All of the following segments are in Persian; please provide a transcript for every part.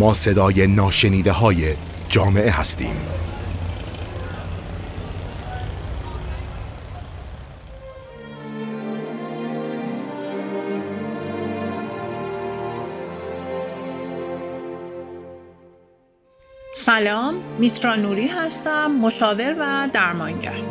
ما صدای ناشنیده های جامعه هستیم. سلام میترا نوری هستم مشاور و درمانگر.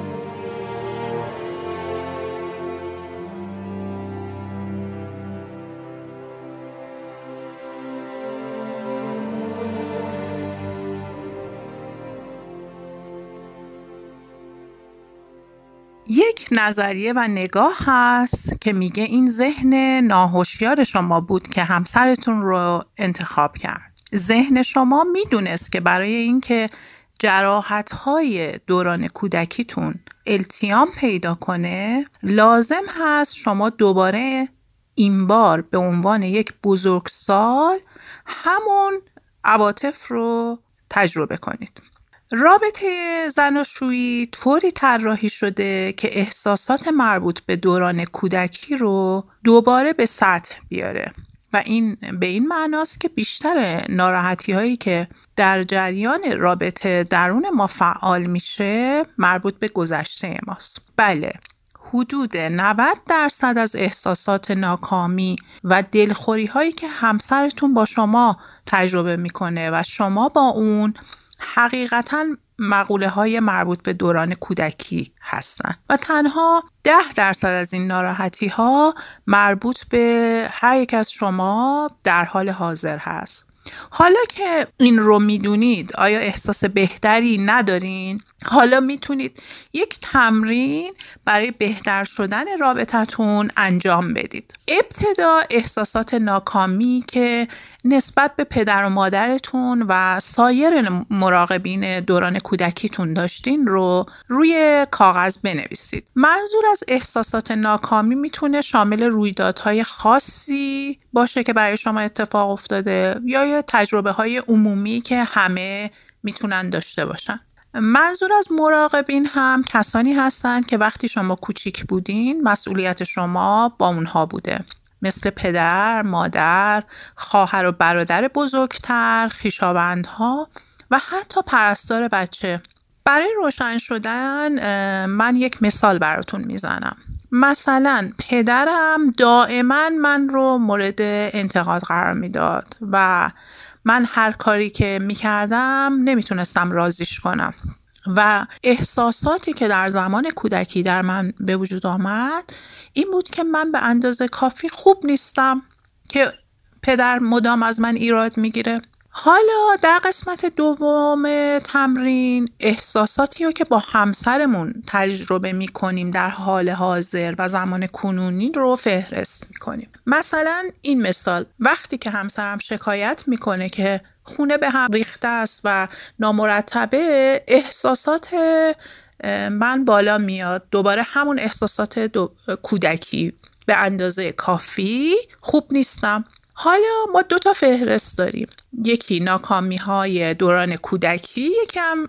نظریه و نگاه هست که میگه این ذهن ناهوشیار شما بود که همسرتون رو انتخاب کرد. ذهن شما می‌دونست که برای اینکه جراحت های دوران کودکیتون التیام پیدا کنه لازم هست شما دوباره این بار به عنوان یک بزرگسال همون عواطف رو تجربه کنید. رابطه زناشویی طوری طراحی شده که احساسات مربوط به دوران کودکی رو دوباره به سطح بیاره. و این به این معناست که بیشتر ناراحتی هایی که در جریان رابطه درون ما فعال میشه مربوط به گذشته ماست. بله حدود 90 درصد از احساسات ناکامی و دلخوری هایی که همسرتون با شما تجربه می‌کنه و شما با اون حقیقتا مقوله های مربوط به دوران کودکی هستند و تنها ده درصد از این ناراحتی ها مربوط به هر یک از شما در حال حاضر هست. حالا که این رو می‌دونید آیا احساس بهتری ندارین؟ حالا می‌تونید یک تمرین برای بهتر شدن رابطتون انجام بدید ابتدا احساسات ناکامی که نسبت به پدر و مادرتون و سایر مراقبین دوران کودکیتون داشتین رو روی کاغذ بنویسید منظور از احساسات ناکامی می‌تونه شامل رویدادهای خاصی باشه که برای شما اتفاق افتاده یا یا تجربه های عمومی که همه می‌تونن داشته باشن؟ منظور از مراقبین هم کسانی هستند که وقتی شما کوچیک بودین مسئولیت شما با اونها بوده. مثل پدر، مادر، خواهر و برادر بزرگتر، خیشاوندها و حتی پرستار بچه. برای روشن شدن من یک مثال براتون می‌زنم. مثلا پدرم دائما من رو مورد انتقاد قرار می‌داد و من هر کاری که می‌کردم نمی‌تونستم رازیش کنم. و احساساتی که در زمان کودکی در من به وجود آمد این بود که من به اندازه کافی خوب نیستم که پدر مدام از من ایراد می‌گیره. حالا در قسمت دوم تمرین احساساتی رو که با همسرمون تجربه می‌کنیم در حال حاضر و زمان کنونی رو فهرست می‌کنیم. مثلا این مثال وقتی که همسرم شکایت می‌کنه که خونه به هم ریخته است و نامرتبه احساسات من بالا میاد. دوباره همون احساسات دو... کودکی به اندازه کافی. خوب نیستم. حالا ما دو تا فهرست داریم. یکی ناکامی های دوران کودکی یکم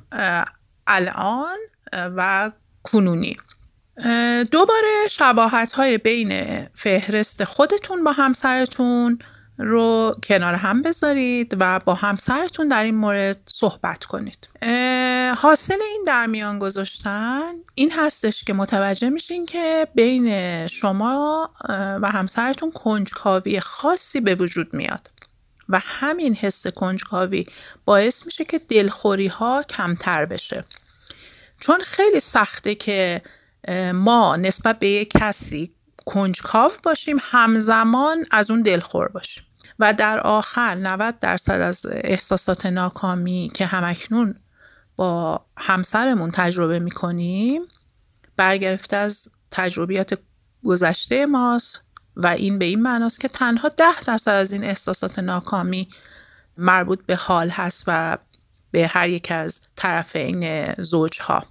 الان و کنونی. دوباره شباهت های بین فهرست خودتون با همسرتون رو کنار هم بذارید و با همسرتون در این مورد صحبت کنید. حاصل این در میان گذاشتن این هستش که متوجه میشین که بین شما و همسرتون کنجکاوی خاصی به وجود میاد. و همین حس کنجکاوی باعث میشه که دلخوری ها کمتر بشه. چون خیلی سخته که ما نسبت به یک کسی کنجکاو باشیم همزمان از اون دلخور باشیم. و در آخر 90 درصد از احساسات ناکامی که همکنون با همسرمون تجربه می‌کنیم. برگرفته از تجربیات گذشته ماست و این به این معناست که تنها ده درصد از این احساسات ناکامی مربوط به حال هست و به هر یک از طرفین زوجها.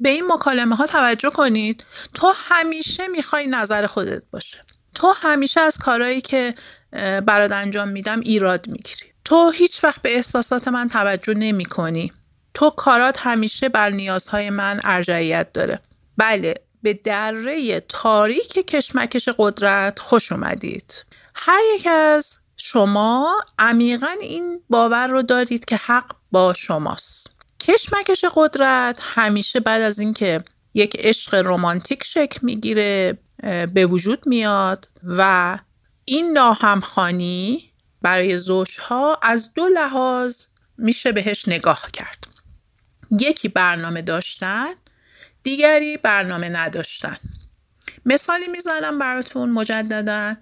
به این مکالمه ها توجه کنید. تو همیشه می‌خوای نظر خودت باشه. تو همیشه از کارهایی که برات انجام میدم ایراد می‌گیری. تو هیچ وقت به احساسات من توجه نمی کنی تو کارات همیشه بر نیازهای من ارجعیت داره. بله به دره تاریک کشمکش قدرت خوش اومدید. هر یک از شما عمیقا این باور رو دارید که حق با شماست. کشمکش قدرت همیشه بعد از اینکه یک عشق رمانتیک شکل می‌گیره به وجود میاد و این ناهمخانی برای زوجها از دو لحاظ میشه بهش نگاه کرد. یکی برنامه داشتن دیگری برنامه نداشتن. مثالی می‌زنم براتون مجددا.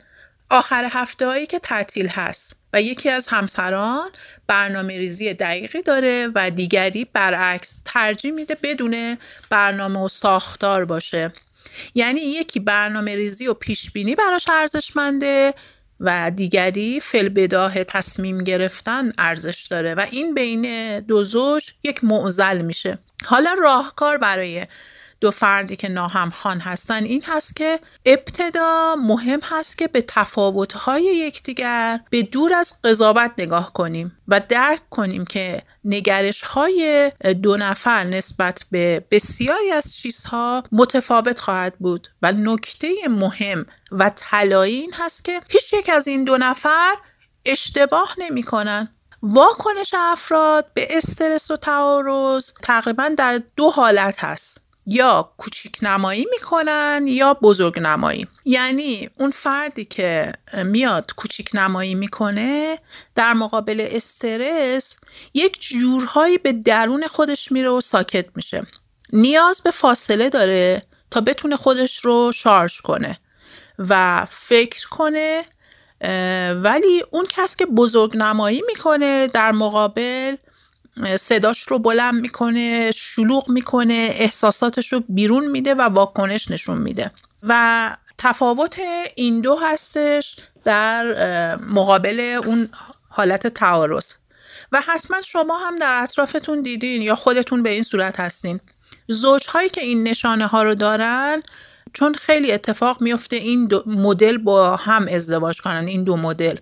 آخر هفته هایی که تعطیل هست و یکی از همسران برنامه ریزی دقیقی داره و دیگری برعکس ترجیح میده بدون برنامه و ساختار باشه. یعنی یکی برنامه ریزی و پیش بینی براش ارزشمنده و دیگری فلبداه تصمیم گرفتن ارزش داره و این بین دو زوج یک معزل میشه. حالا راهکار برای دو فردی که ناهمخوان هستن این هست که ابتدا مهم هست که به تفاوتهای یکدیگر به دور از قضاوت نگاه کنیم و درک کنیم که نگرش های دو نفر نسبت به بسیاری از چیزها متفاوت خواهد بود و نکته مهم و طلایی این هست که هیچ یک از این دو نفر اشتباه نمی کنن. واکنش افراد به استرس و تعارض تقریبا در دو حالت هست یا کوچیک نمایی می‌کنن یا بزرگ نمایی یعنی اون فردی که میاد کوچیک نمایی می‌کنه در مقابل استرس یک جورهایی به درون خودش میره و ساکت میشه. نیاز به فاصله داره تا بتونه خودش رو شارژ کنه و فکر کنه ولی اون کس که بزرگ نمایی می‌کنه در مقابل صداش رو بلند می‌کنه شلوغ می‌کنه احساساتش رو بیرون میده و واکنش نشون میده. و تفاوت این دو هستش در مقابل اون حالت تعارض. و حتما شما هم در اطرافتون دیدین یا خودتون به این صورت هستین. زوجهایی که این نشانه ها رو دارن چون خیلی اتفاق میفته این مدل با هم ازدواج کنن این دو مدل.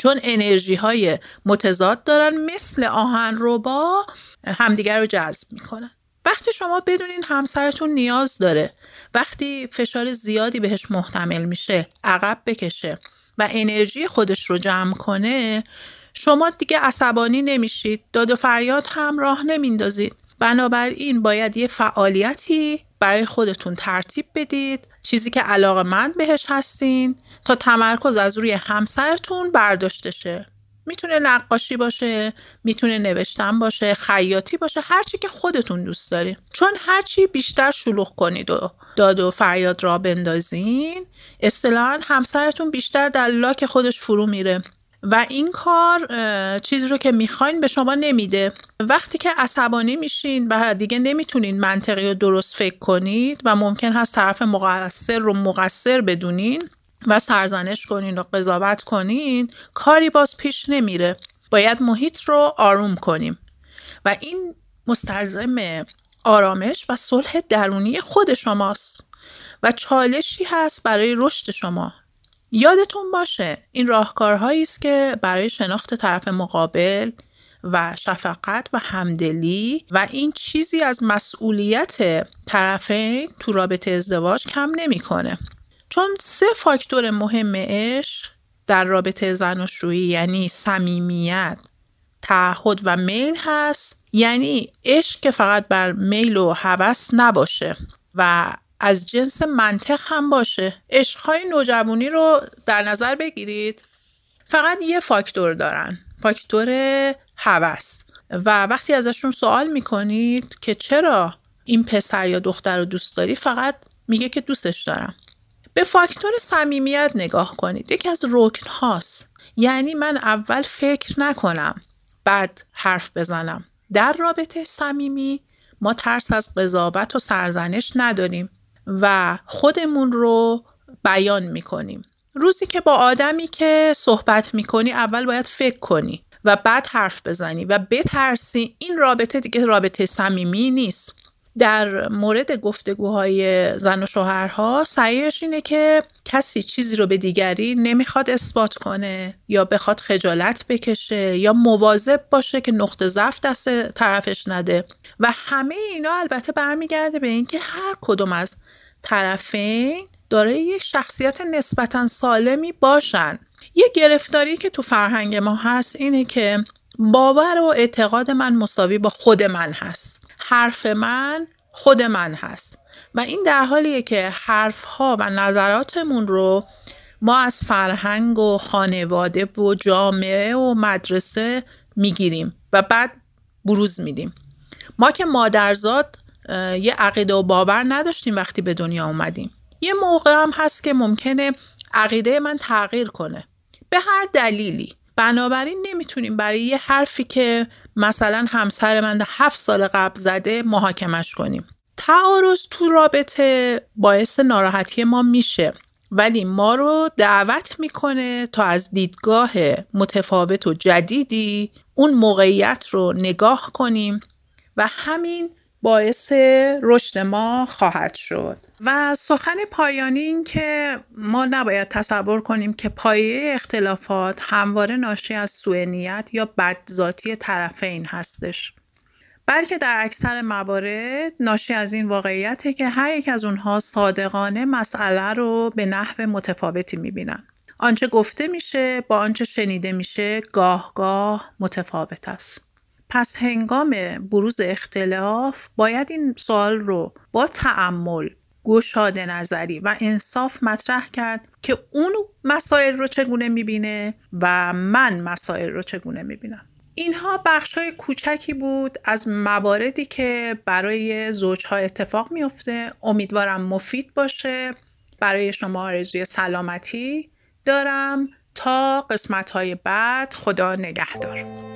چون انرژی های متضاد دارن مثل آهن ربا همدیگر رو جذب می‌کنن. وقتی شما بدونین همسرتون نیاز داره وقتی فشار زیادی بهش محتمل میشه عقب بکشه و انرژی خودش رو جمع کنه شما دیگه عصبانی نمیشید داد و فریاد هم راه نمیندازید بنابراین باید یه فعالیتی برای خودتون ترتیب بدید چیزی که علاقه مند بهش هستین تا تمرکز از روی همسرتون برداشته شه. می‌تونه نقاشی باشه می‌تونه نوشتن باشه خیاطی باشه هرچی که خودتون دوست دارین. چون هرچی بیشتر شلوغ کنید و داد و فریاد را بندازین اصطلاحا همسرتون بیشتر در لاک خودش فرو میره. و این کار چیزی رو که می‌خواین به شما نمیده. وقتی که عصبانی میشین و دیگه نمی‌تونین منطقی و درست فکر کنید و ممکن هست طرف مقصر رو مقصر بدونین و سرزنش کنین و قضاوت کنین کاری باز پیش نمیره. باید محیط رو آروم کنیم. و این مستلزم آرامش و صلح درونی خود شماست. و چالشی هست برای رشد شما. یادتون باشه این راهکارهایی است که برای شناخت طرف مقابل و شفقت و همدلی و این چیزی از مسئولیت طرفین تو رابطه ازدواج کم نمی‌کنه. چون سه فاکتور مهم عشق در رابطه زناشویی یعنی صمیمیت تعهد و میل هست. یعنی عشق که فقط بر میل و هوس نباشه و از جنس منطق هم باشه. عشقهای نوجوانی رو در نظر بگیرید. فقط یه فاکتور دارن. فاکتور هوس. و وقتی ازشون سوال می‌کنید که چرا این پسر یا دختر رو دوست داری فقط میگه که دوستش دارم. به فاکتور صمیمیت نگاه کنید. یکی از رکن هاست. یعنی من اول فکر نکنم بعد حرف بزنم. در رابطه صمیمی ما ترس از قضاوت و سرزنش نداریم. و خودمون رو بیان می‌کنیم. روزی که با آدمی که صحبت می‌کنی اول باید فکر کنی و بعد حرف بزنی و بترسی. این رابطه دیگه رابطه صمیمی نیست. در مورد گفتگوهای زن و شوهرها سعیش اینه که کسی چیزی رو به دیگری نمی‌خواد اثبات کنه یا بخواد خجالت بکشه یا مواظب باشه که نقطه ضعف دست طرفش نده. و همه اینا البته برمیگرده به اینکه هر کدوم از طرفین دارای یک شخصیت نسبتا سالمی باشن. یه گرفتاری که تو فرهنگ ما هست اینه که باور و اعتقاد من مساوی با خود من هست. حرف من خود من هست. و این در حالیه که حرف ها و نظراتمون رو ما از فرهنگ و خانواده و جامعه و مدرسه می‌گیریم و بعد بروز میدیم. ما که مادرزاد یه عقیده و باور نداشتیم وقتی به دنیا اومدیم. یه موقع هم هست که ممکنه عقیده من تغییر کنه. به هر دلیلی. بنابراین نمی‌تونیم برای یه حرفی که مثلا همسر من هفت سال قبل زده محاکمش کنیم. تعارض تو رابطه باعث ناراحتی ما میشه. ولی ما رو دعوت می‌کنه تا از دیدگاه متفاوت و جدیدی اون موقعیت رو نگاه کنیم و همین باعث رشد ما خواهد شد. و سخن پایانی این که ما نباید تصور کنیم که پایه اختلافات همواره ناشی از سوء نیت یا بدذاتی طرفین هستش. بلکه در اکثر موارد ناشی از این واقعیته که هر یک از اونها صادقانه مسئله رو به نحو متفاوتی می‌بینن. آنچه گفته میشه با آنچه شنیده میشه گاه گاه متفاوت است. پس هنگام بروز اختلاف باید این سوال رو با تعمل گشاده نظری و انصاف مطرح کرد که اون مسائل رو چگونه می‌بینه و من مسائل رو چگونه می‌بینم. اینها بخش های کوچکی بود از مواردی که برای زوجها اتفاق میفته امیدوارم مفید باشه. برای شما آرزوی سلامتی دارم. تا قسمت های بعد خدا نگهدار.